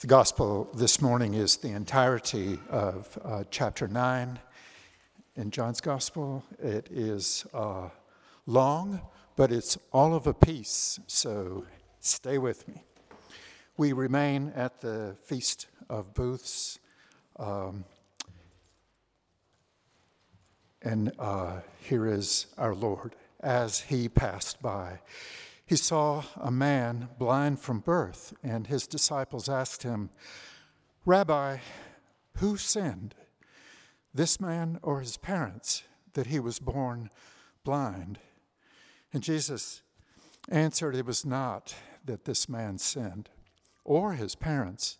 The gospel this morning is the entirety of uh, chapter 9 in John's gospel. It is uh, long, but it's all of a piece, so stay with me. We remain at the Feast of Booths, um, and uh, here is our Lord as he passed by he saw a man blind from birth, and his disciples asked him, Rabbi, who sinned, this man or his parents, that he was born blind? And Jesus answered, It was not that this man sinned, or his parents,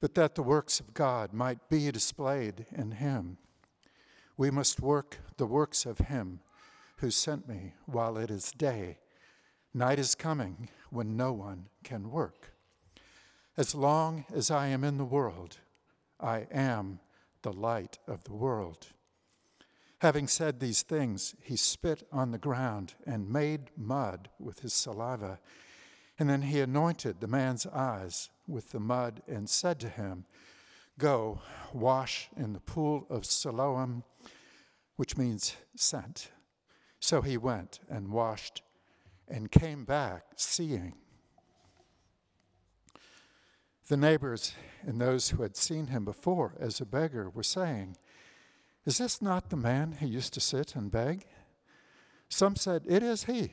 but that the works of God might be displayed in him. We must work the works of him who sent me while it is day. Night is coming when no one can work. As long as I am in the world, I am the light of the world. Having said these things, he spit on the ground and made mud with his saliva. And then he anointed the man's eyes with the mud and said to him, Go, wash in the pool of Siloam, which means sent. So he went and washed and came back seeing. The neighbors and those who had seen him before as a beggar were saying, Is this not the man who used to sit and beg? Some said, It is he.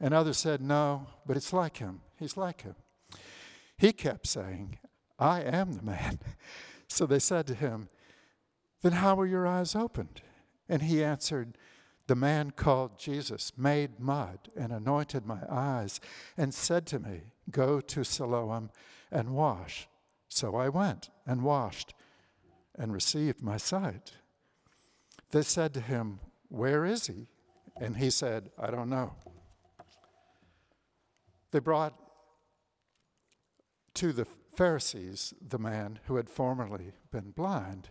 And others said, No, but it's like him. He's like him. He kept saying, I am the man. So they said to him, Then how were your eyes opened? And he answered, the man called Jesus made mud and anointed my eyes and said to me, Go to Siloam and wash. So I went and washed and received my sight. They said to him, Where is he? And he said, I don't know. They brought to the Pharisees the man who had formerly been blind.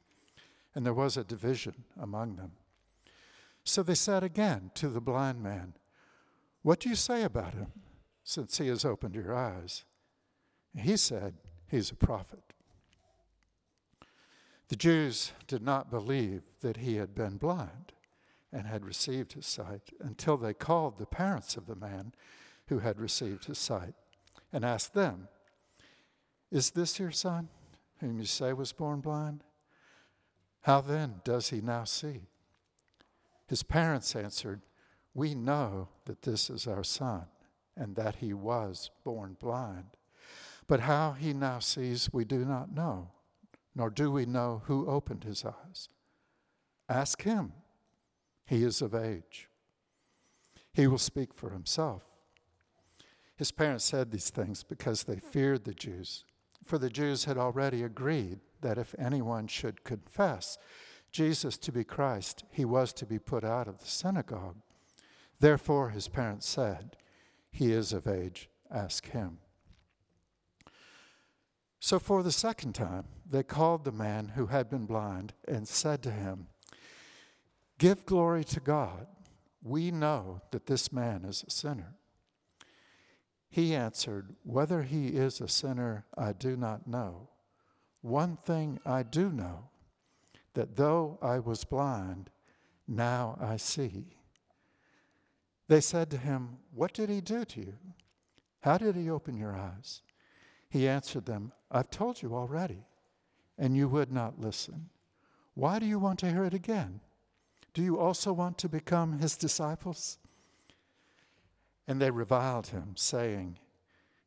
And there was a division among them. So they said again to the blind man, What do you say about him, since he has opened your eyes? He said, He's a prophet. The Jews did not believe that he had been blind and had received his sight until they called the parents of the man who had received his sight and asked them, Is this your son, whom you say was born blind? How then does he now see? His parents answered, We know that this is our son, and that he was born blind. But how he now sees, we do not know, nor do we know who opened his eyes. Ask him. He is of age. He will speak for himself. His parents said these things because they feared the Jews, for the Jews had already agreed that if anyone should confess Jesus to be Christ, he was to be put out of the synagogue. Therefore, his parents said, He is of age, ask him. So, for the second time, they called the man who had been blind and said to him, Give glory to God. We know that this man is a sinner. He answered, Whether he is a sinner, I do not know. One thing I do know that though I was blind, now I see. They said to him, What did he do to you? How did he open your eyes? He answered them, I've told you already, and you would not listen. Why do you want to hear it again? Do you also want to become his disciples? And they reviled him, saying,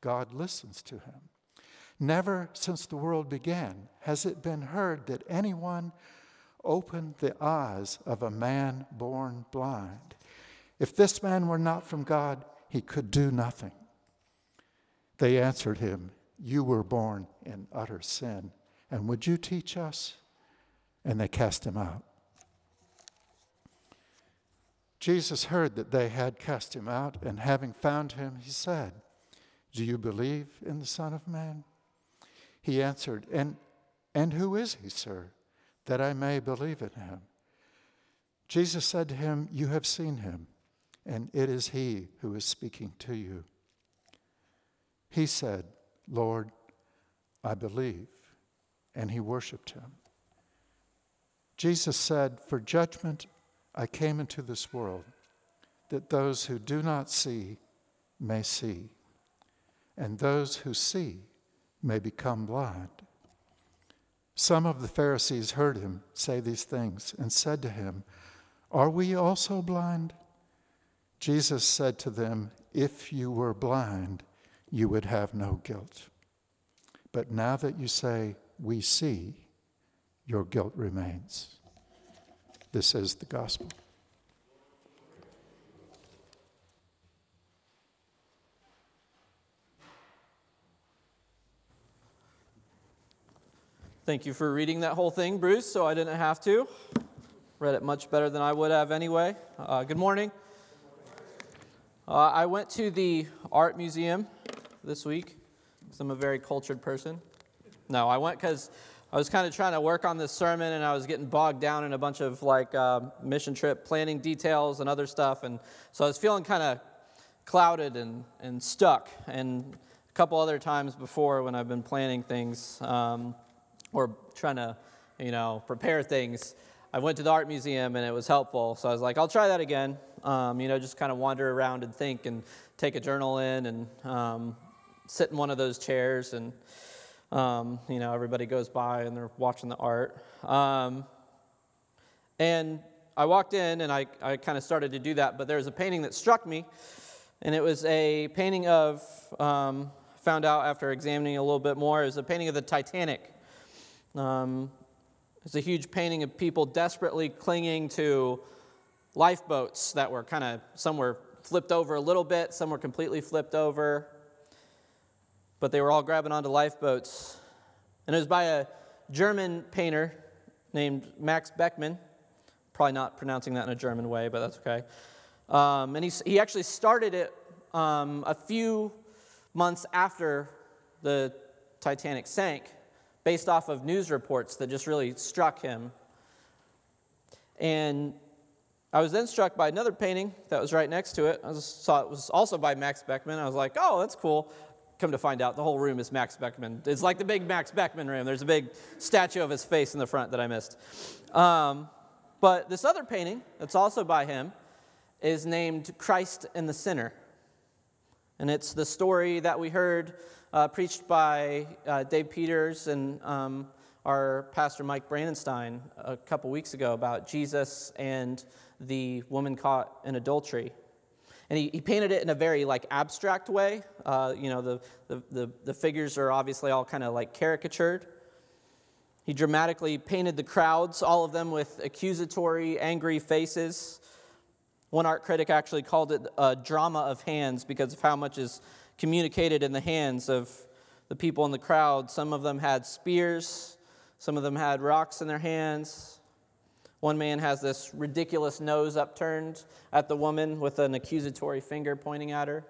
God listens to him. Never since the world began has it been heard that anyone opened the eyes of a man born blind. If this man were not from God, he could do nothing. They answered him, You were born in utter sin, and would you teach us? And they cast him out. Jesus heard that they had cast him out, and having found him, he said, Do you believe in the Son of Man? He answered, And, and who is he, sir, that I may believe in him? Jesus said to him, You have seen him, and it is he who is speaking to you. He said, Lord, I believe. And he worshiped him. Jesus said, For judgment I came into this world that those who do not see may see, and those who see may become blind. Some of the Pharisees heard him say these things and said to him, Are we also blind? Jesus said to them, If you were blind, you would have no guilt. But now that you say, We see, your guilt remains. This is the gospel. Thank you for reading that whole thing, Bruce, so I didn't have to. Read it much better than I would have anyway. Uh, good morning. Uh, I went to the art museum this week because I'm a very cultured person. No, I went because I was kind of trying to work on this sermon and I was getting bogged down in a bunch of like uh, mission trip planning details and other stuff. And so I was feeling kind of clouded and, and stuck. And a couple other times before when I've been planning things um, or trying to, you know, prepare things, I went to the art museum and it was helpful. So I was like, I'll try that again. Um, you know, just kind of wander around and think and take a journal in and um, sit in one of those chairs and um, you know, everybody goes by and they're watching the art. Um, and I walked in and I, I kind of started to do that, but there was a painting that struck me, and it was a painting of, um, found out after examining a little bit more, it was a painting of the Titanic. Um, it's a huge painting of people desperately clinging to lifeboats that were kind of, some were flipped over a little bit, some were completely flipped over but they were all grabbing onto lifeboats. And it was by a German painter named Max Beckmann. Probably not pronouncing that in a German way, but that's okay. Um, and he, he actually started it um, a few months after the Titanic sank, based off of news reports that just really struck him. And I was then struck by another painting that was right next to it. I saw it was also by Max Beckmann. I was like, oh, that's cool. Come to find out, the whole room is Max Beckmann. It's like the big Max Beckmann room. There's a big statue of his face in the front that I missed. Um, but this other painting, that's also by him, is named Christ and the Sinner. And it's the story that we heard uh, preached by uh, Dave Peters and um, our pastor Mike Brandenstein a couple weeks ago about Jesus and the woman caught in adultery. And he, he painted it in a very like abstract way. Uh, you know, the, the, the, the figures are obviously all kind of like caricatured. He dramatically painted the crowds, all of them with accusatory, angry faces. One art critic actually called it a drama of hands because of how much is communicated in the hands of the people in the crowd. Some of them had spears, some of them had rocks in their hands, one man has this ridiculous nose upturned at the woman with an accusatory finger pointing at her.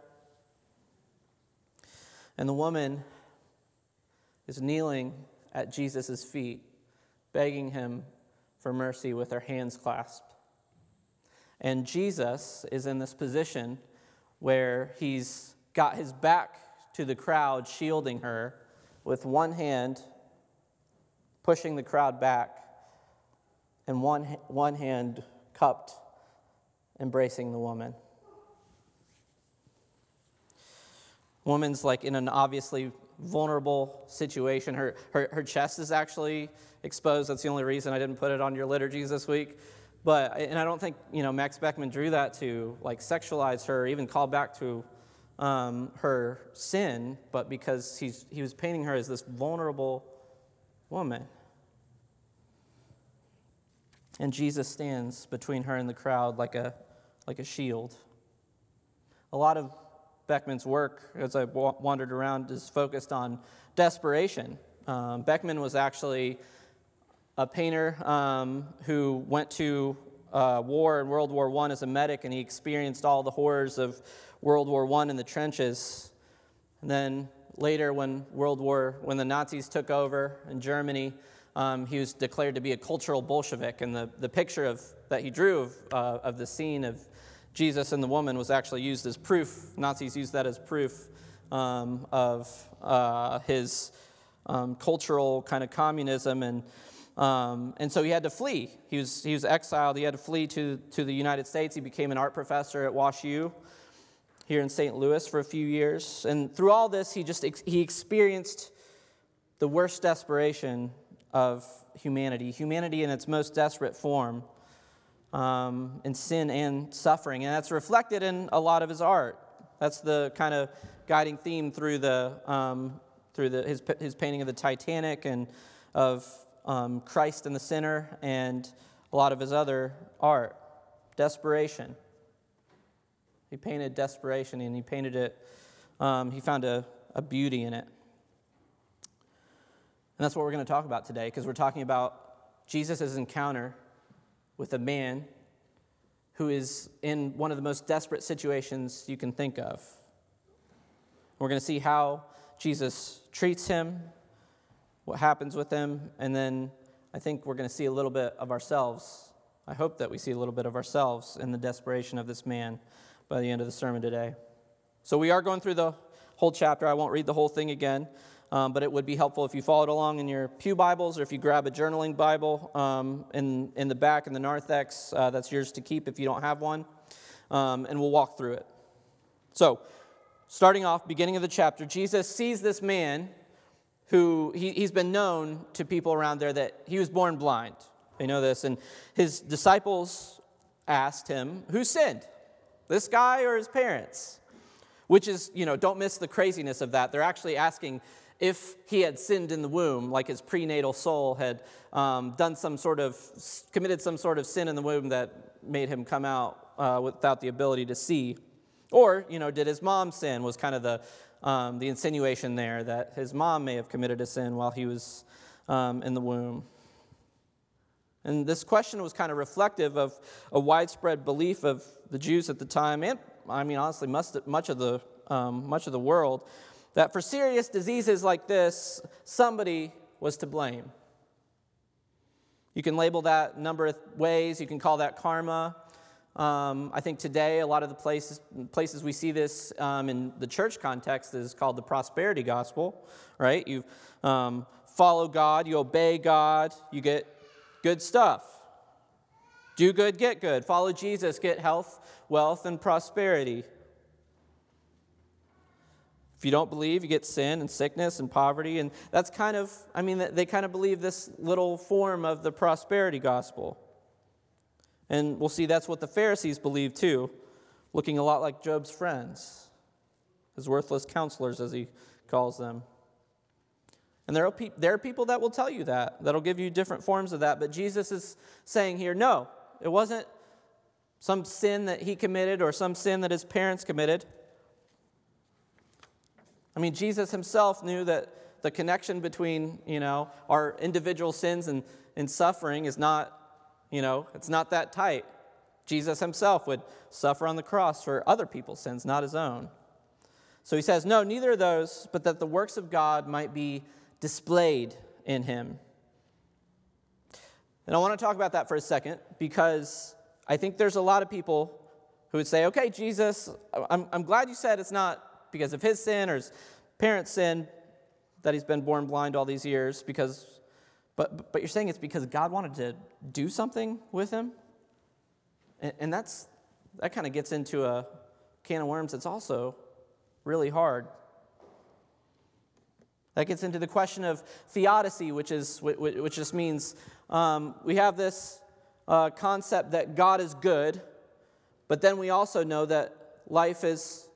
And the woman is kneeling at Jesus' feet, begging him for mercy with her hands clasped. And Jesus is in this position where he's got his back to the crowd, shielding her with one hand, pushing the crowd back and one, one hand cupped, embracing the woman. Woman's like in an obviously vulnerable situation. Her, her, her chest is actually exposed. That's the only reason I didn't put it on your liturgies this week. But, and I don't think, you know, Max Beckmann drew that to like sexualize her, even call back to um, her sin, but because he's, he was painting her as this vulnerable woman. And Jesus stands between her and the crowd like a, like a shield. A lot of Beckmann's work, as I wandered around, is focused on desperation. Um, Beckmann was actually a painter um, who went to uh, war in World War I as a medic, and he experienced all the horrors of World War I in the trenches. And then later, when World War, when the Nazis took over in Germany, um, he was declared to be a cultural Bolshevik. And the, the picture of, that he drew of, uh, of the scene of Jesus and the woman was actually used as proof. Nazis used that as proof um, of uh, his um, cultural kind of communism. And, um, and so he had to flee. He was, he was exiled. He had to flee to, to the United States. He became an art professor at Wash U here in St. Louis for a few years. And through all this, he just he experienced the worst desperation of humanity, humanity in its most desperate form um, in sin and suffering. And that's reflected in a lot of his art. That's the kind of guiding theme through, the, um, through the, his, his painting of the Titanic and of um, Christ and the sinner and a lot of his other art. Desperation. He painted desperation and he painted it, um, he found a, a beauty in it. And that's what we're going to talk about today because we're talking about Jesus' encounter with a man who is in one of the most desperate situations you can think of. We're going to see how Jesus treats him, what happens with them, and then I think we're going to see a little bit of ourselves. I hope that we see a little bit of ourselves in the desperation of this man by the end of the sermon today. So we are going through the whole chapter. I won't read the whole thing again. Um, but it would be helpful if you followed along in your Pew Bibles or if you grab a journaling Bible um, in, in the back in the narthex. Uh, that's yours to keep if you don't have one. Um, and we'll walk through it. So, starting off, beginning of the chapter, Jesus sees this man who he, he's been known to people around there that he was born blind. They know this. And his disciples asked him, Who sinned, this guy or his parents? Which is, you know, don't miss the craziness of that. They're actually asking if he had sinned in the womb, like his prenatal soul had um, done some sort of, committed some sort of sin in the womb that made him come out uh, without the ability to see. Or, you know, did his mom sin? Was kind of the, um, the insinuation there that his mom may have committed a sin while he was um, in the womb. And this question was kind of reflective of a widespread belief of the Jews at the time, and I mean, honestly, much of the, um, much of the world, that for serious diseases like this, somebody was to blame. You can label that a number of ways. You can call that karma. Um, I think today, a lot of the places, places we see this um, in the church context is called the prosperity gospel, right? You um, follow God, you obey God, you get good stuff. Do good, get good. Follow Jesus, get health, wealth, and prosperity. If you don't believe, you get sin and sickness and poverty. And that's kind of, I mean, they kind of believe this little form of the prosperity gospel. And we'll see that's what the Pharisees believe too, looking a lot like Job's friends, his worthless counselors, as he calls them. And there are, pe- there are people that will tell you that, that'll give you different forms of that. But Jesus is saying here, no, it wasn't some sin that he committed or some sin that his parents committed. I mean, Jesus himself knew that the connection between, you know, our individual sins and, and suffering is not, you know, it's not that tight. Jesus himself would suffer on the cross for other people's sins, not his own. So he says, No, neither of those, but that the works of God might be displayed in him. And I want to talk about that for a second because I think there's a lot of people who would say, Okay, Jesus, I'm, I'm glad you said it's not because of his sin or his parents' sin that he's been born blind all these years because but but you're saying it's because God wanted to do something with him? And, and that's that kind of gets into a can of worms that's also really hard. That gets into the question of theodicy, which, is, which just means um, we have this uh, concept that God is good, but then we also know that life is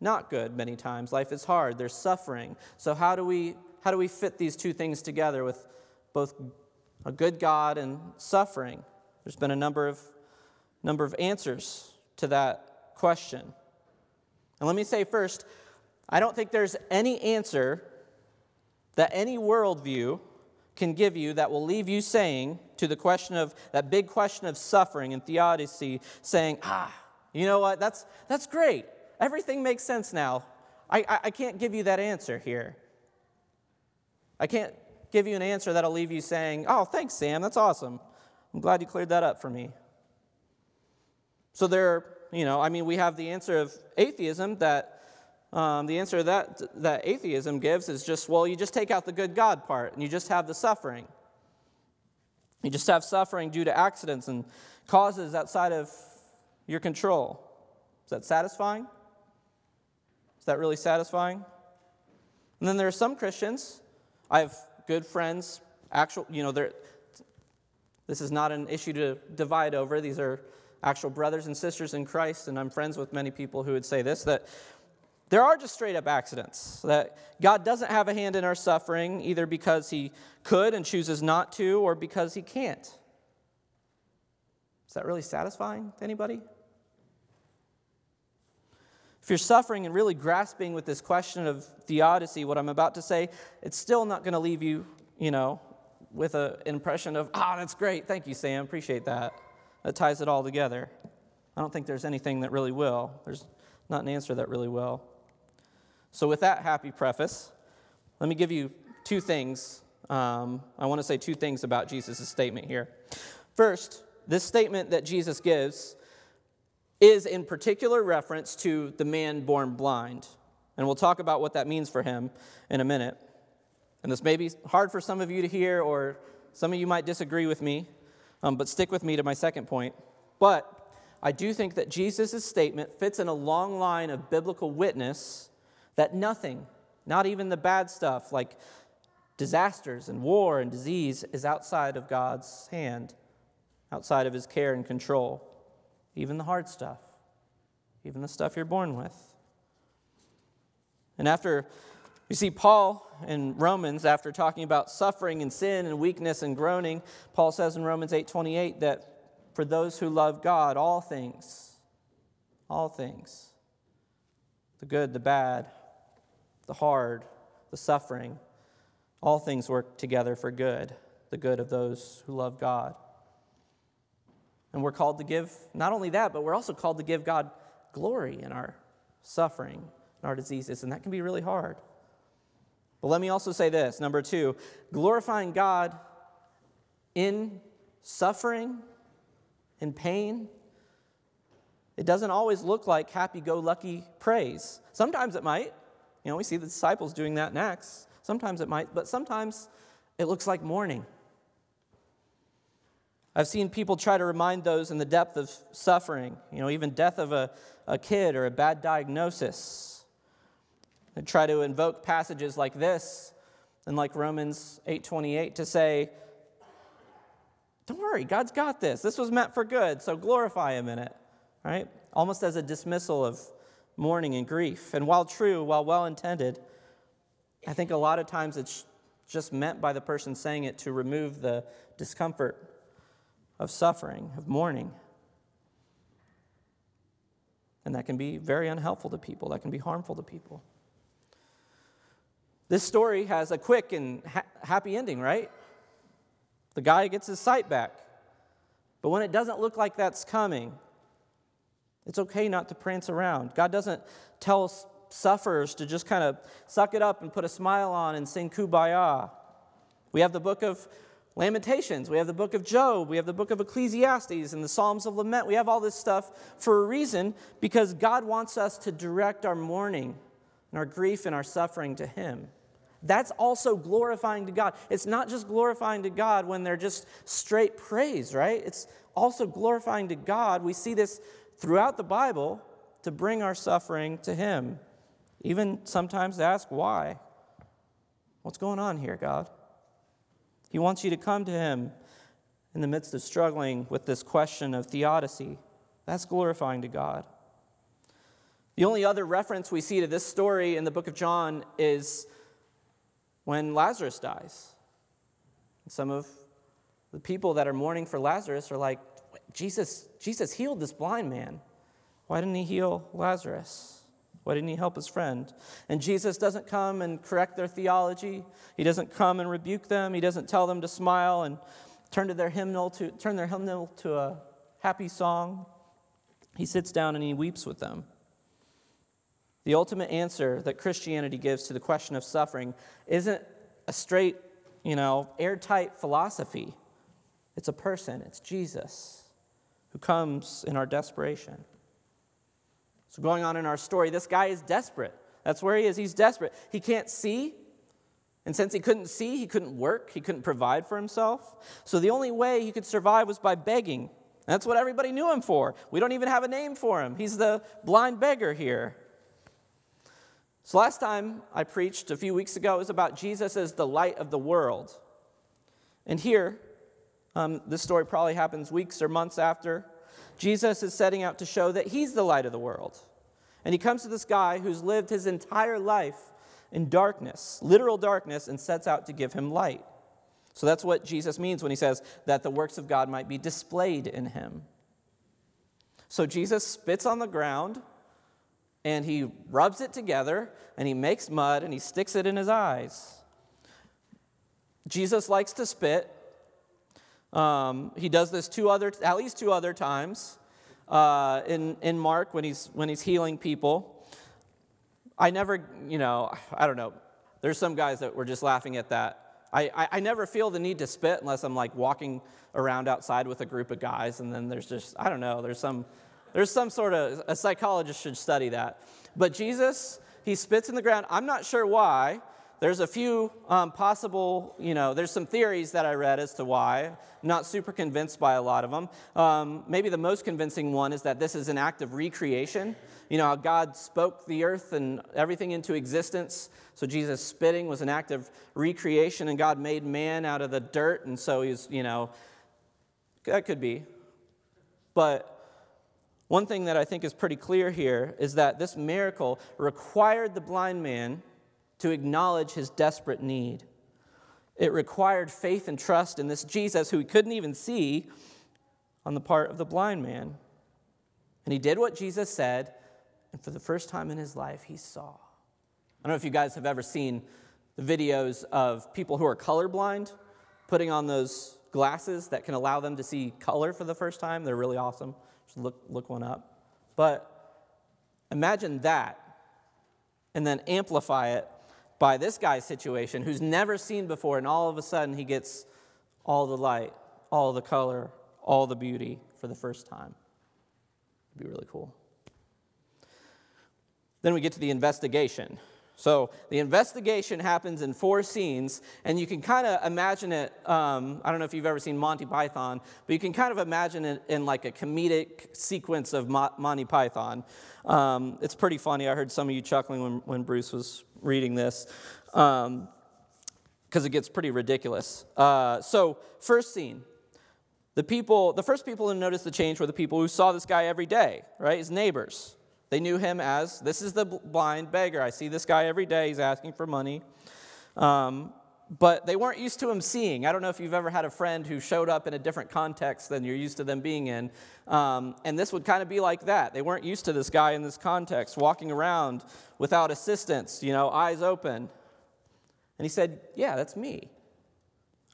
not good many times. Life is hard, there's suffering. So, how do we, how do we fit these two things together with both a good God and suffering? There's been a number of, number of answers to that question. And let me say first, I don't think there's any answer that any worldview can give you that will leave you saying to the question of that big question of suffering and theodicy, saying, ah, you know what, that's, that's great. Everything makes sense now. I, I, I can't give you that answer here. I can't give you an answer that'll leave you saying, oh, thanks, Sam, that's awesome. I'm glad you cleared that up for me. So there, you know, I mean, we have the answer of atheism that um, the answer that, that atheism gives is just, well, you just take out the good God part and you just have the suffering. You just have suffering due to accidents and causes outside of your control. Is that satisfying? Is that really satisfying? And then there are some Christians, I have good friends, actual, you know, this is not an issue to divide over. These are actual brothers and sisters in Christ, and I'm friends with many people who would say this that there are just straight up accidents, that God doesn't have a hand in our suffering, either because He could and chooses not to, or because He can't. Is that really satisfying to anybody? If you're suffering and really grasping with this question of theodicy, what I'm about to say, it's still not going to leave you, you know, with an impression of, ah, that's great. Thank you, Sam. Appreciate that. That ties it all together. I don't think there's anything that really will. There's not an answer that really will. So, with that happy preface, let me give you two things. Um, I want to say two things about Jesus' statement here. First, this statement that Jesus gives is in particular reference to the man born blind. And we'll talk about what that means for him in a minute. And this may be hard for some of you to hear, or some of you might disagree with me, um, but stick with me to my second point. But I do think that Jesus' statement fits in a long line of biblical witness that nothing, not even the bad stuff like disasters and war and disease, is outside of God's hand, outside of his care and control. Even the hard stuff, even the stuff you're born with. And after you see Paul in Romans, after talking about suffering and sin and weakness and groaning, Paul says in Romans 8:28 that for those who love God, all things, all things, the good, the bad, the hard, the suffering, all things work together for good, the good of those who love God. And we're called to give not only that, but we're also called to give God glory in our suffering and our diseases, and that can be really hard. But let me also say this number two, glorifying God in suffering, in pain, it doesn't always look like happy go lucky praise. Sometimes it might. You know, we see the disciples doing that next. Sometimes it might, but sometimes it looks like mourning. I've seen people try to remind those in the depth of suffering, you know, even death of a, a kid or a bad diagnosis. They try to invoke passages like this and like Romans 8:28 to say, don't worry, God's got this. This was meant for good, so glorify him in it. Right? Almost as a dismissal of mourning and grief. And while true, while well intended, I think a lot of times it's just meant by the person saying it to remove the discomfort of suffering, of mourning. And that can be very unhelpful to people, that can be harmful to people. This story has a quick and ha- happy ending, right? The guy gets his sight back. But when it doesn't look like that's coming, it's okay not to prance around. God doesn't tell sufferers to just kind of suck it up and put a smile on and sing kumbaya. We have the book of Lamentations, we have the book of Job, we have the book of Ecclesiastes and the Psalms of Lament. We have all this stuff for a reason because God wants us to direct our mourning and our grief and our suffering to Him. That's also glorifying to God. It's not just glorifying to God when they're just straight praise, right? It's also glorifying to God. We see this throughout the Bible to bring our suffering to Him, even sometimes to ask why. What's going on here, God? He wants you to come to Him in the midst of struggling with this question of theodicy. That's glorifying to God. The only other reference we see to this story in the book of John is when Lazarus dies. Some of the people that are mourning for Lazarus are like, Jesus, Jesus healed this blind man. Why didn't he heal Lazarus? Why didn't he help his friend? And Jesus doesn't come and correct their theology. He doesn't come and rebuke them. He doesn't tell them to smile and turn to their hymnal to turn their hymnal to a happy song. He sits down and he weeps with them. The ultimate answer that Christianity gives to the question of suffering isn't a straight, you know, airtight philosophy. It's a person, it's Jesus who comes in our desperation. So, going on in our story, this guy is desperate. That's where he is. He's desperate. He can't see. And since he couldn't see, he couldn't work, he couldn't provide for himself. So, the only way he could survive was by begging. That's what everybody knew him for. We don't even have a name for him. He's the blind beggar here. So, last time I preached a few weeks ago was about Jesus as the light of the world. And here, um, this story probably happens weeks or months after. Jesus is setting out to show that he's the light of the world. And he comes to this guy who's lived his entire life in darkness, literal darkness, and sets out to give him light. So that's what Jesus means when he says that the works of God might be displayed in him. So Jesus spits on the ground and he rubs it together and he makes mud and he sticks it in his eyes. Jesus likes to spit. Um, he does this two other, at least two other times uh, in, in Mark when he's, when he's healing people. I never, you know, I don't know. There's some guys that were just laughing at that. I, I, I never feel the need to spit unless I'm like walking around outside with a group of guys, and then there's just, I don't know, there's some there's some sort of, a psychologist should study that. But Jesus, he spits in the ground. I'm not sure why. There's a few um, possible, you know, there's some theories that I read as to why. not super convinced by a lot of them. Um, maybe the most convincing one is that this is an act of recreation. You know, God spoke the earth and everything into existence. So Jesus spitting was an act of recreation, and God made man out of the dirt, and so he's, you know, that could be. But one thing that I think is pretty clear here is that this miracle required the blind man to acknowledge his desperate need. It required faith and trust in this Jesus who he couldn't even see on the part of the blind man. And he did what Jesus said, and for the first time in his life, he saw. I don't know if you guys have ever seen the videos of people who are colorblind putting on those glasses that can allow them to see color for the first time. They're really awesome. Just look, look one up. But imagine that and then amplify it by this guy's situation who's never seen before, and all of a sudden he gets all the light, all the color, all the beauty for the first time. It'd be really cool. Then we get to the investigation. So the investigation happens in four scenes, and you can kind of imagine it. Um, I don't know if you've ever seen Monty Python, but you can kind of imagine it in like a comedic sequence of Mo- Monty Python. Um, it's pretty funny. I heard some of you chuckling when, when Bruce was reading this, because um, it gets pretty ridiculous. Uh, so, first scene. The people, the first people to notice the change were the people who saw this guy every day, right? His neighbors. They knew him as this is the blind beggar. I see this guy every day. He's asking for money. Um, but they weren't used to him seeing. I don't know if you've ever had a friend who showed up in a different context than you're used to them being in. Um, and this would kind of be like that. They weren't used to this guy in this context, walking around without assistance, you know, eyes open. And he said, Yeah, that's me.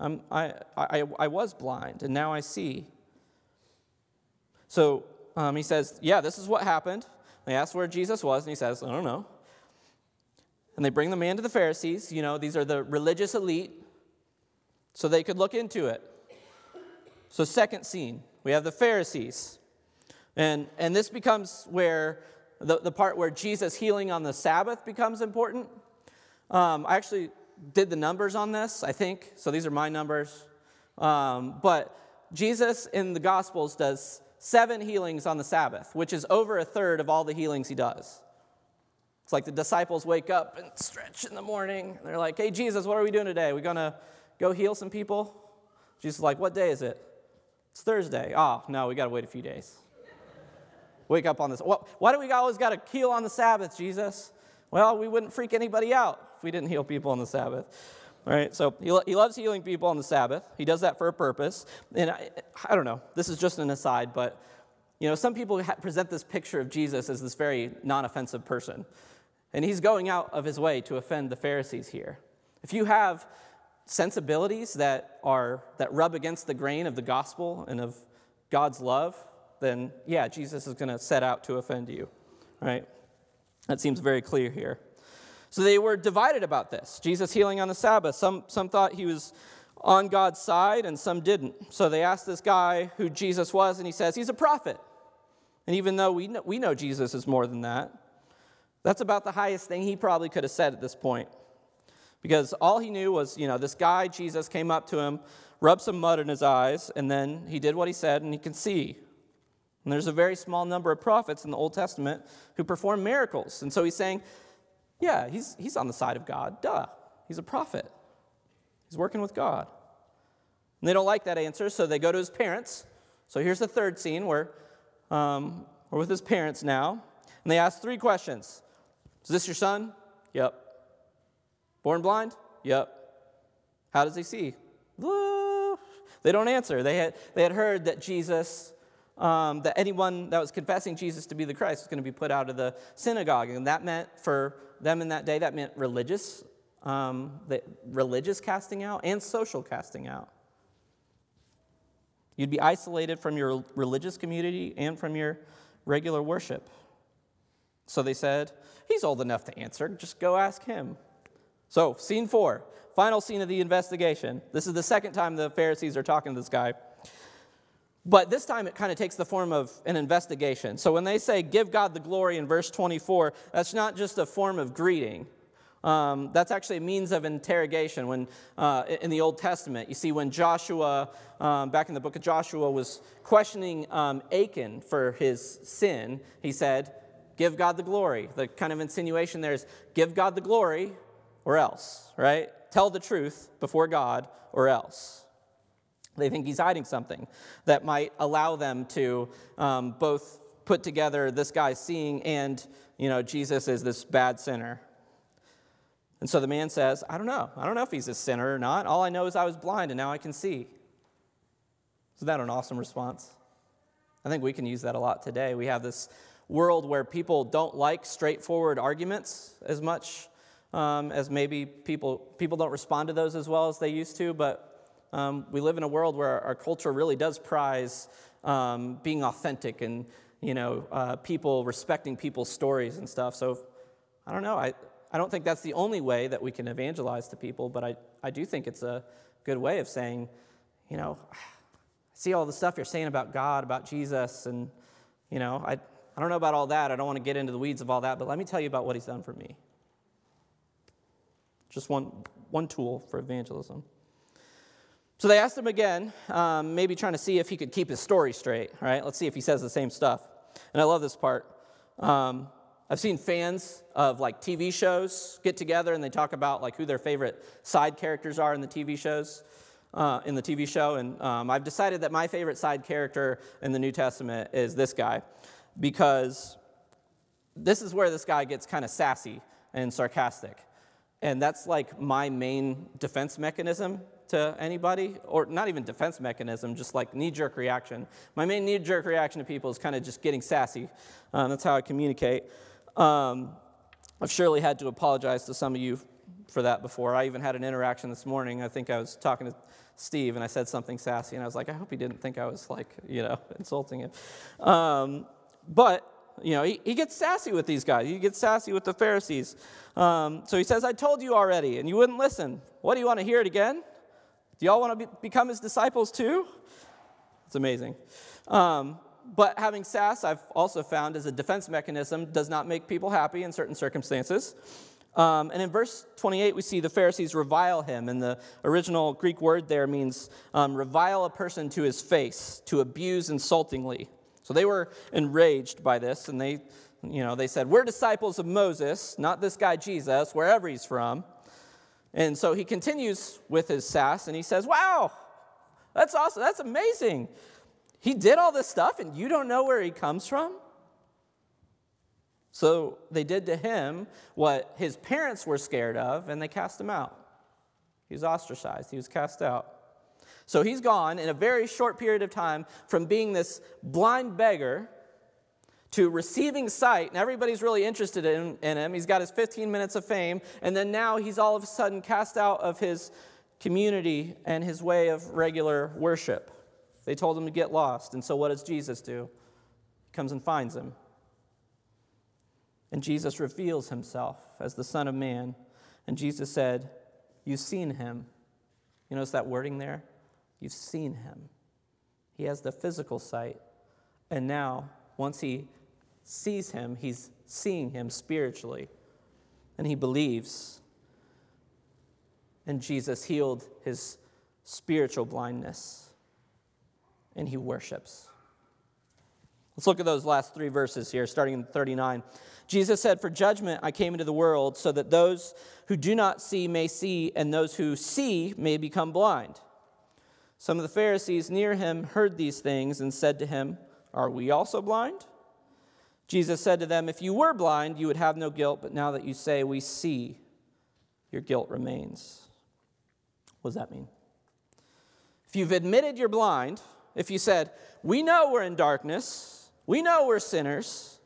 I'm, I, I, I was blind, and now I see. So um, he says, Yeah, this is what happened. They ask where Jesus was, and he says, I don't know. And they bring the man to the Pharisees. You know, these are the religious elite, so they could look into it. So, second scene, we have the Pharisees. And, and this becomes where the, the part where Jesus healing on the Sabbath becomes important. Um, I actually did the numbers on this, I think. So these are my numbers. Um, but Jesus in the Gospels does seven healings on the Sabbath, which is over a third of all the healings he does. It's like the disciples wake up and stretch in the morning. They're like, hey, Jesus, what are we doing today? we going to go heal some people? Jesus is like, what day is it? It's Thursday. Oh, no, we got to wait a few days. Wake up on this. Why do we always got to heal on the Sabbath, Jesus? Well, we wouldn't freak anybody out if we didn't heal people on the Sabbath. All right, so he, he loves healing people on the Sabbath. He does that for a purpose. And I, I don't know, this is just an aside, but you know, some people present this picture of Jesus as this very non offensive person. And he's going out of his way to offend the Pharisees here. If you have sensibilities that are that rub against the grain of the gospel and of God's love, then yeah, Jesus is going to set out to offend you. Right? That seems very clear here. So they were divided about this. Jesus healing on the Sabbath. Some some thought he was on God's side and some didn't. So they asked this guy who Jesus was and he says he's a prophet. And even though we know, we know Jesus is more than that, that's about the highest thing he probably could have said at this point. Because all he knew was, you know, this guy, Jesus, came up to him, rubbed some mud in his eyes, and then he did what he said, and he can see. And there's a very small number of prophets in the Old Testament who perform miracles. And so he's saying, yeah, he's, he's on the side of God. Duh. He's a prophet. He's working with God. And they don't like that answer, so they go to his parents. So here's the third scene where um, we're with his parents now. And they ask three questions Is this your son? Yep. Born blind? Yep. How does he see? They don't answer. They had, they had heard that Jesus, um, that anyone that was confessing Jesus to be the Christ was going to be put out of the synagogue. And that meant for them in that day, that meant religious, um, the, religious casting out and social casting out. You'd be isolated from your religious community and from your regular worship. So they said, He's old enough to answer. Just go ask him. So, scene four, final scene of the investigation. This is the second time the Pharisees are talking to this guy. But this time it kind of takes the form of an investigation. So when they say, give God the glory in verse 24, that's not just a form of greeting. Um, that's actually a means of interrogation. When uh, in the Old Testament, you see when Joshua, um, back in the book of Joshua, was questioning um, Achan for his sin, he said, give God the glory. The kind of insinuation there is give God the glory or else, right? Tell the truth before God or else. They think he's hiding something that might allow them to um, both put together this guy's seeing and, you know, Jesus is this bad sinner. And so the man says, I don't know. I don't know if he's a sinner or not. All I know is I was blind and now I can see. Isn't that an awesome response? I think we can use that a lot today. We have this world where people don't like straightforward arguments as much um, as maybe people, people don't respond to those as well as they used to, but um, we live in a world where our, culture really does prize um, being authentic and you know uh, people respecting people's stories and stuff. So I don't know. I, I don't think that's the only way that we can evangelize to people, but I, I do think it's a good way of saying, you know, I see all the stuff you're saying about God, about Jesus, and you know, I, I don't know about all that. I don't want to get into the weeds of all that, but let me tell you about what he's done for me. Just one, one tool for evangelism. So they asked him again, um, maybe trying to see if he could keep his story straight, right? Let's see if he says the same stuff. And I love this part. Um, I've seen fans of like TV shows get together and they talk about like who their favorite side characters are in the TV shows, uh, in the TV show. And um, I've decided that my favorite side character in the New Testament is this guy because this is where this guy gets kind of sassy and sarcastic. And that's like my main defense mechanism to anybody, or not even defense mechanism, just like knee jerk reaction. My main knee jerk reaction to people is kind of just getting sassy. Um, that's how I communicate. Um, I've surely had to apologize to some of you for that before. I even had an interaction this morning. I think I was talking to Steve and I said something sassy, and I was like, I hope he didn't think I was like, you know, insulting him. Um, but you know, he, he gets sassy with these guys. He gets sassy with the Pharisees. Um, so he says, I told you already, and you wouldn't listen. What do you want to hear it again? Do y'all want to be, become his disciples too? It's amazing. Um, but having sass, I've also found, as a defense mechanism, does not make people happy in certain circumstances. Um, and in verse 28, we see the Pharisees revile him. And the original Greek word there means um, revile a person to his face, to abuse insultingly. So they were enraged by this, and they You know, they said, We're disciples of Moses, not this guy Jesus, wherever he's from. And so he continues with his sass and he says, Wow, that's awesome. That's amazing. He did all this stuff and you don't know where he comes from? So they did to him what his parents were scared of and they cast him out. He was ostracized, he was cast out. So he's gone in a very short period of time from being this blind beggar to receiving sight, and everybody's really interested in, in, him. He's got his 15 minutes of fame, and then now he's all of a sudden cast out of his community and his way of regular worship. They told him to get lost, and so what does Jesus do? He comes and finds him. And Jesus reveals himself as the Son of Man. And Jesus said, You've seen him. You notice that wording there? You've seen him. He has the physical sight. And now, once he sees him, he's seeing him spiritually. And he believes. And Jesus healed his spiritual blindness. And he worships. Let's look at those last three verses here, starting in 39. Jesus said, For judgment I came into the world, so that those who do not see may see, and those who see may become blind. Some of the Pharisees near him heard these things and said to him, Are we also blind? Jesus said to them, If you were blind, you would have no guilt, but now that you say, We see, your guilt remains. What does that mean? If you've admitted you're blind, if you said, We know we're in darkness, we know we're sinners,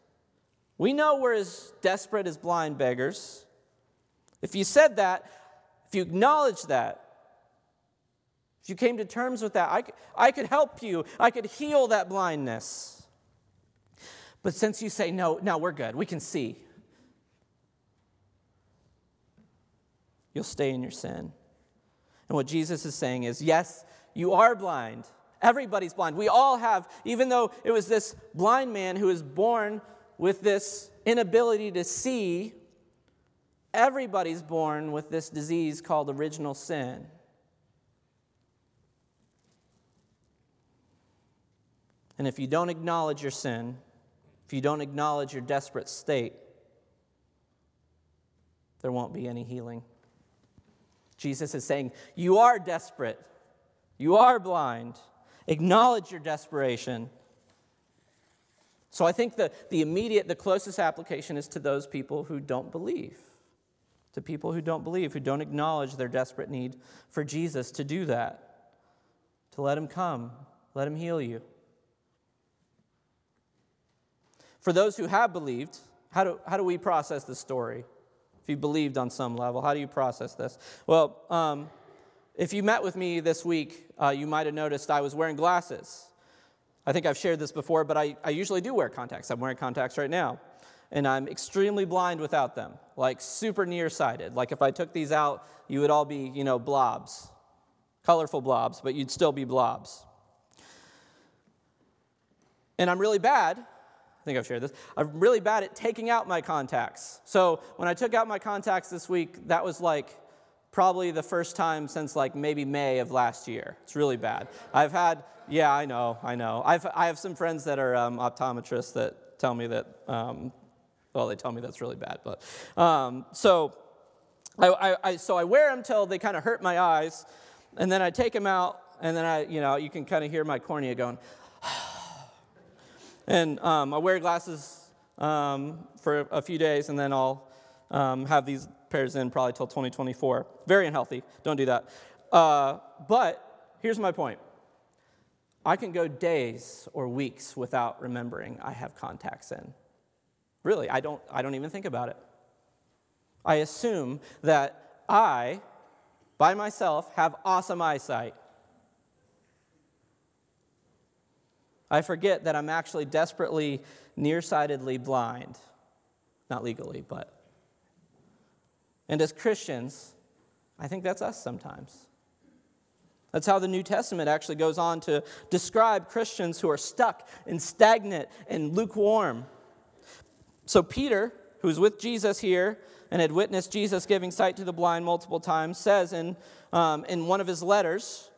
we know we're as desperate as blind beggars. If you said that, if you acknowledge that, if you came to terms with that, I, I could help you, I could heal that blindness. But since you say, no, no, we're good, we can see, you'll stay in your sin. And what Jesus is saying is, yes, you are blind. Everybody's blind. We all have, even though it was this blind man who was born with this inability to see, everybody's born with this disease called original sin. And if you don't acknowledge your sin, if you don't acknowledge your desperate state, there won't be any healing. Jesus is saying, You are desperate. You are blind. Acknowledge your desperation. So I think the, the immediate, the closest application is to those people who don't believe. To people who don't believe, who don't acknowledge their desperate need for Jesus to do that, to let him come, let him heal you. For those who have believed, how do, how do we process this story? If you believed on some level, how do you process this? Well, um, if you met with me this week, uh, you might have noticed I was wearing glasses. I think I've shared this before, but I, I usually do wear contacts. I'm wearing contacts right now. And I'm extremely blind without them, like super nearsighted. Like if I took these out, you would all be, you know, blobs, colorful blobs, but you'd still be blobs. And I'm really bad. I think I've shared this. I'm really bad at taking out my contacts. So when I took out my contacts this week, that was like probably the first time since like maybe May of last year. It's really bad. I've had yeah, I know, I know. I've, I have some friends that are um, optometrists that tell me that, um, well, they tell me that's really bad. But um, so, I, I, I, so I wear them till they kind of hurt my eyes, and then I take them out, and then I, you know, you can kind of hear my cornea going. And um, I wear glasses um, for a few days, and then I'll um, have these pairs in probably till 2024. Very unhealthy. Don't do that. Uh, but here's my point I can go days or weeks without remembering I have contacts in. Really, I don't, I don't even think about it. I assume that I, by myself, have awesome eyesight. I forget that I'm actually desperately nearsightedly blind. Not legally, but. And as Christians, I think that's us sometimes. That's how the New Testament actually goes on to describe Christians who are stuck and stagnant and lukewarm. So, Peter, who's with Jesus here and had witnessed Jesus giving sight to the blind multiple times, says in, um, in one of his letters,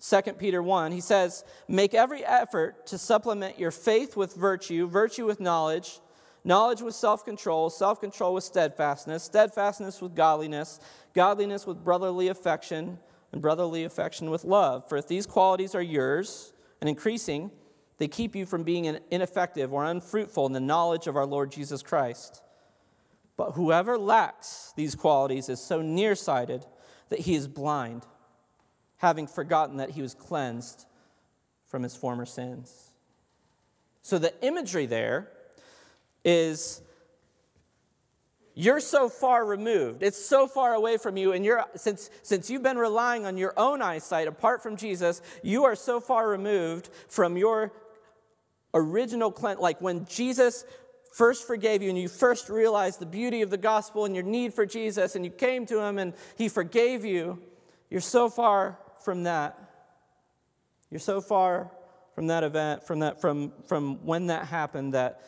2 Peter 1, he says, Make every effort to supplement your faith with virtue, virtue with knowledge, knowledge with self control, self control with steadfastness, steadfastness with godliness, godliness with brotherly affection, and brotherly affection with love. For if these qualities are yours and increasing, they keep you from being ineffective or unfruitful in the knowledge of our Lord Jesus Christ. But whoever lacks these qualities is so nearsighted that he is blind, having forgotten that he was cleansed from his former sins. So the imagery there is you're so far removed. It's so far away from you. And you're, since, since you've been relying on your own eyesight apart from Jesus, you are so far removed from your original cleanse. Like when Jesus first forgave you and you first realized the beauty of the gospel and your need for Jesus and you came to him and he forgave you, you're so far from that. You're so far from that event, from, that, from, from when that happened, that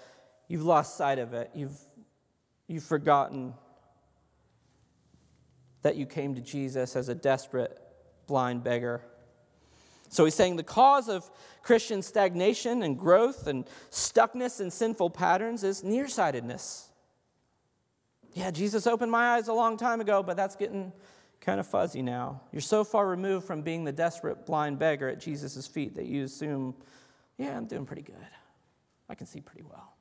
you've lost sight of it. You've, you've forgotten that you came to Jesus as a desperate, blind beggar. So he's saying the cause of Christian stagnation and growth and stuckness in sinful patterns is nearsightedness. Yeah, Jesus opened my eyes a long time ago, but that's getting kind of fuzzy now. You're so far removed from being the desperate blind beggar at Jesus' feet that you assume, yeah, I'm doing pretty good. I can see pretty well.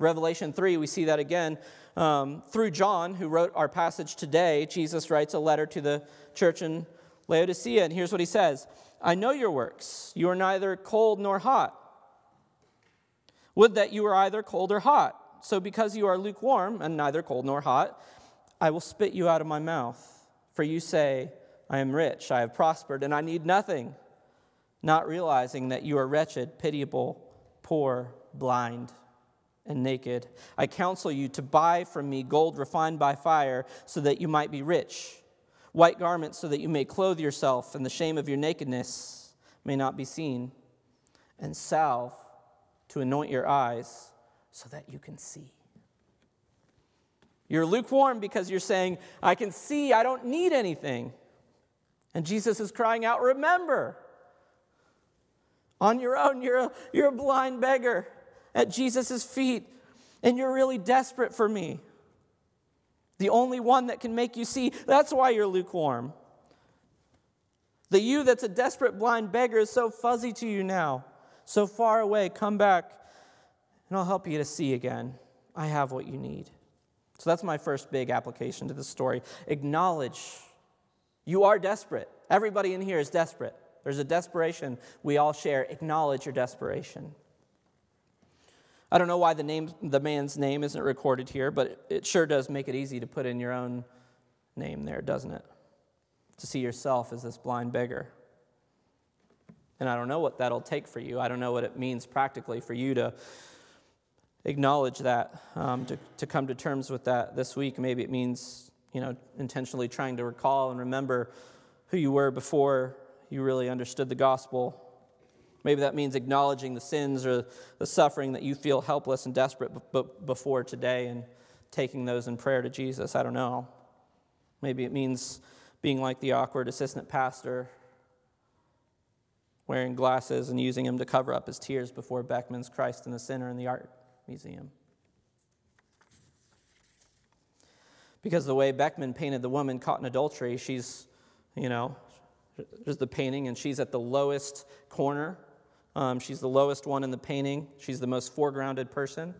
Revelation 3, we see that again. Um, through John, who wrote our passage today, Jesus writes a letter to the church in Laodicea, and here's what he says I know your works. You are neither cold nor hot. Would that you were either cold or hot. So, because you are lukewarm and neither cold nor hot, I will spit you out of my mouth. For you say, I am rich, I have prospered, and I need nothing, not realizing that you are wretched, pitiable, poor, blind, and naked. I counsel you to buy from me gold refined by fire, so that you might be rich white garments so that you may clothe yourself, and the shame of your nakedness may not be seen, and salve to anoint your eyes so that you can see. You're lukewarm because you're saying, I can see, I don't need anything. And Jesus is crying out, Remember, on your own, you're a, you're a blind beggar at Jesus' feet, and you're really desperate for me the only one that can make you see. That's why you're lukewarm. The you that's a desperate blind beggar is so fuzzy to you now, so far away. Come back, and I'll help you to see again. I have what you need. So that's my first big application to the story. Acknowledge you are desperate. Everybody in here is desperate. There's a desperation we all share. Acknowledge your desperation. I don't know why the, name, the man's name isn't recorded here, but it sure does make it easy to put in your own name there, doesn't it? To see yourself as this blind beggar. And I don't know what that'll take for you. I don't know what it means practically for you to acknowledge that, um, to, to come to terms with that this week. Maybe it means, you know, intentionally trying to recall and remember who you were before you really understood the gospel Maybe that means acknowledging the sins or the suffering that you feel helpless and desperate before today and taking those in prayer to Jesus. I don't know. Maybe it means being like the awkward assistant pastor, wearing glasses and using them to cover up his tears before Beckmann's Christ and the Sinner in the art museum. Because the way Beckmann painted the woman caught in adultery, she's, you know, there's the painting, and she's at the lowest corner um, she's the lowest one in the painting. She's the most foregrounded person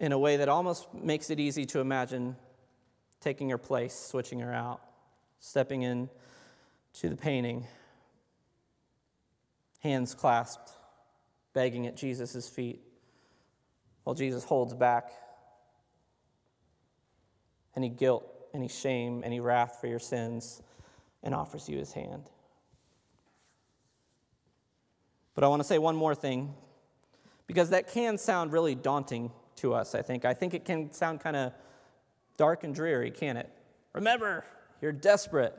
in a way that almost makes it easy to imagine taking her place, switching her out, stepping in to the painting, hands clasped, begging at Jesus' feet, while Jesus holds back any guilt, any shame, any wrath for your sins, and offers you his hand. But I want to say one more thing, because that can sound really daunting to us, I think. I think it can sound kind of dark and dreary, can it? Remember, you're desperate.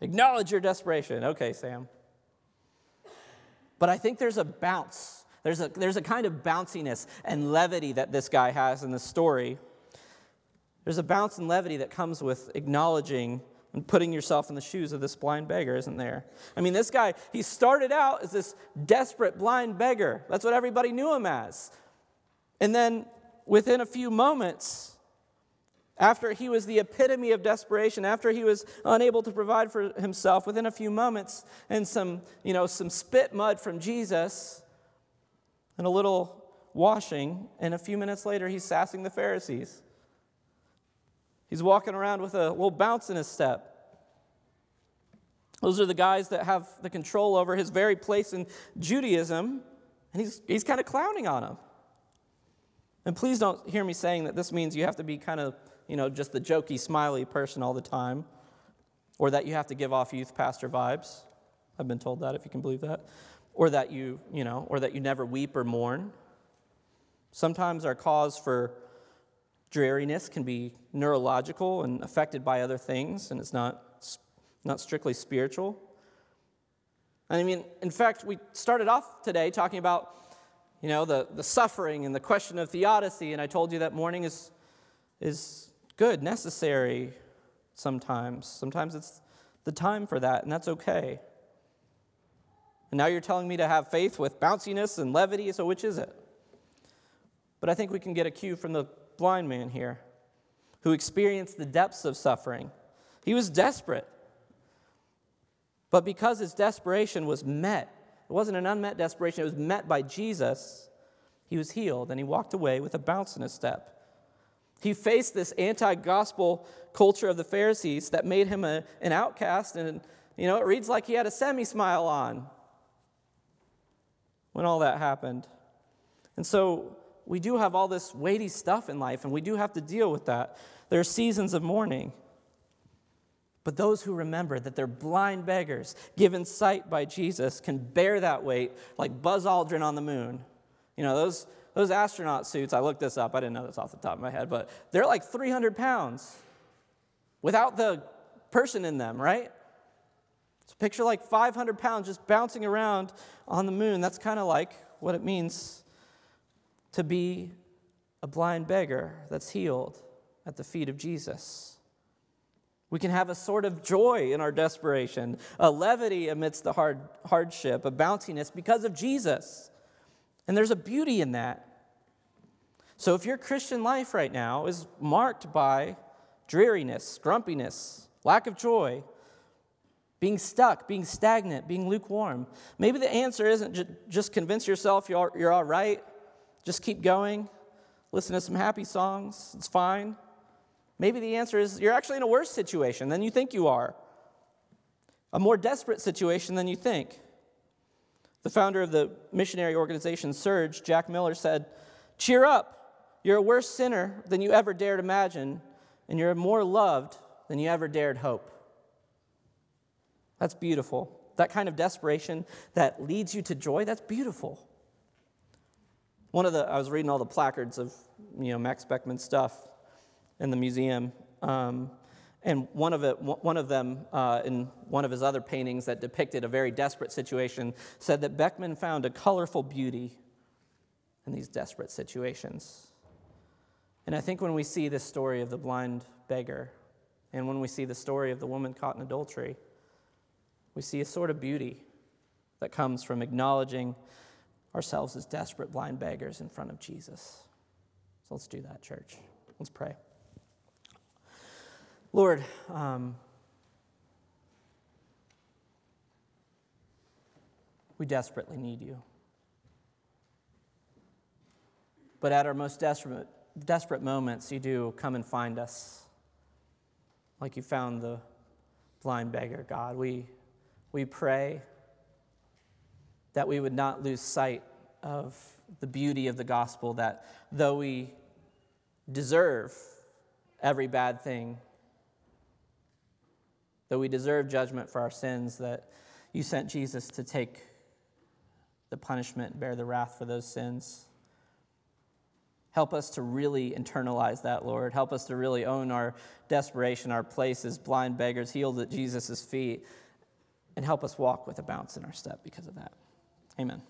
Acknowledge your desperation. Okay, Sam. But I think there's a bounce. There's a, there's a kind of bounciness and levity that this guy has in the story. There's a bounce and levity that comes with acknowledging and putting yourself in the shoes of this blind beggar, isn't there? I mean, this guy, he started out as this desperate blind beggar. That's what everybody knew him as. And then within a few moments, after he was the epitome of desperation, after he was unable to provide for himself, within a few moments, and some, you know, some spit mud from Jesus, and a little washing, and a few minutes later, he's sassing the Pharisees. He's walking around with a little bounce in his step. Those are the guys that have the control over his very place in Judaism, and he's, he's kind of clowning on them. And please don't hear me saying that this means you have to be kind of, you know, just the jokey, smiley person all the time, or that you have to give off youth pastor vibes. I've been told that, if you can believe that. Or that you, you know, or that you never weep or mourn. Sometimes our cause for dreariness can be neurological and affected by other things, and it's not, not strictly spiritual. I mean, in fact, we started off today talking about you know, the, the suffering and the question of theodicy. And I told you that mourning is, is good, necessary sometimes. Sometimes it's the time for that, and that's okay. And now you're telling me to have faith with bounciness and levity, so which is it? But I think we can get a cue from the blind man here who experienced the depths of suffering. He was desperate. But because his desperation was met it wasn't an unmet desperation, it was met by Jesus. He was healed and he walked away with a bounce in his step. He faced this anti gospel culture of the Pharisees that made him a, an outcast, and you know, it reads like he had a semi smile on when all that happened. And so we do have all this weighty stuff in life, and we do have to deal with that. There are seasons of mourning. But those who remember that they're blind beggars given sight by Jesus can bear that weight like Buzz Aldrin on the moon. You know, those, those astronaut suits, I looked this up, I didn't know this off the top of my head, but they're like 300 pounds without the person in them, right? So picture like 500 pounds just bouncing around on the moon. That's kind of like what it means to be a blind beggar that's healed at the feet of Jesus. We can have a sort of joy in our desperation, a levity amidst the hard, hardship, a bounciness because of Jesus. And there's a beauty in that. So if your Christian life right now is marked by dreariness, grumpiness, lack of joy, being stuck, being stagnant, being lukewarm, maybe the answer isn't just convince yourself you're, you're all right, just keep going, listen to some happy songs, it's fine. Maybe the answer is you're actually in a worse situation than you think you are, a more desperate situation than you think. The founder of the missionary organization Serge, Jack Miller, said, Cheer up. You're a worse sinner than you ever dared imagine, and you're more loved than you ever dared hope. That's beautiful. That kind of desperation that leads you to joy, that's beautiful. One of the, I was reading all the placards of, you know, Max Beckmann stuff in the museum. Um, and one of, it, one of them, uh, in one of his other paintings that depicted a very desperate situation, said that Beckmann found a colorful beauty in these desperate situations. And I think when we see this story of the blind beggar, and when we see the story of the woman caught in adultery, we see a sort of beauty that comes from acknowledging ourselves as desperate blind beggars in front of Jesus. So let's do that, church. Let's pray. Lord, um, we desperately need you. But at our most desperate, desperate moments, you do come and find us, like you found the blind beggar, God. We, we pray that we would not lose sight of the beauty of the gospel, that though we deserve every bad thing, Though we deserve judgment for our sins, that you sent Jesus to take the punishment, bear the wrath for those sins. Help us to really internalize that, Lord. Help us to really own our desperation, our place as blind beggars healed at Jesus' feet, and help us walk with a bounce in our step because of that. Amen.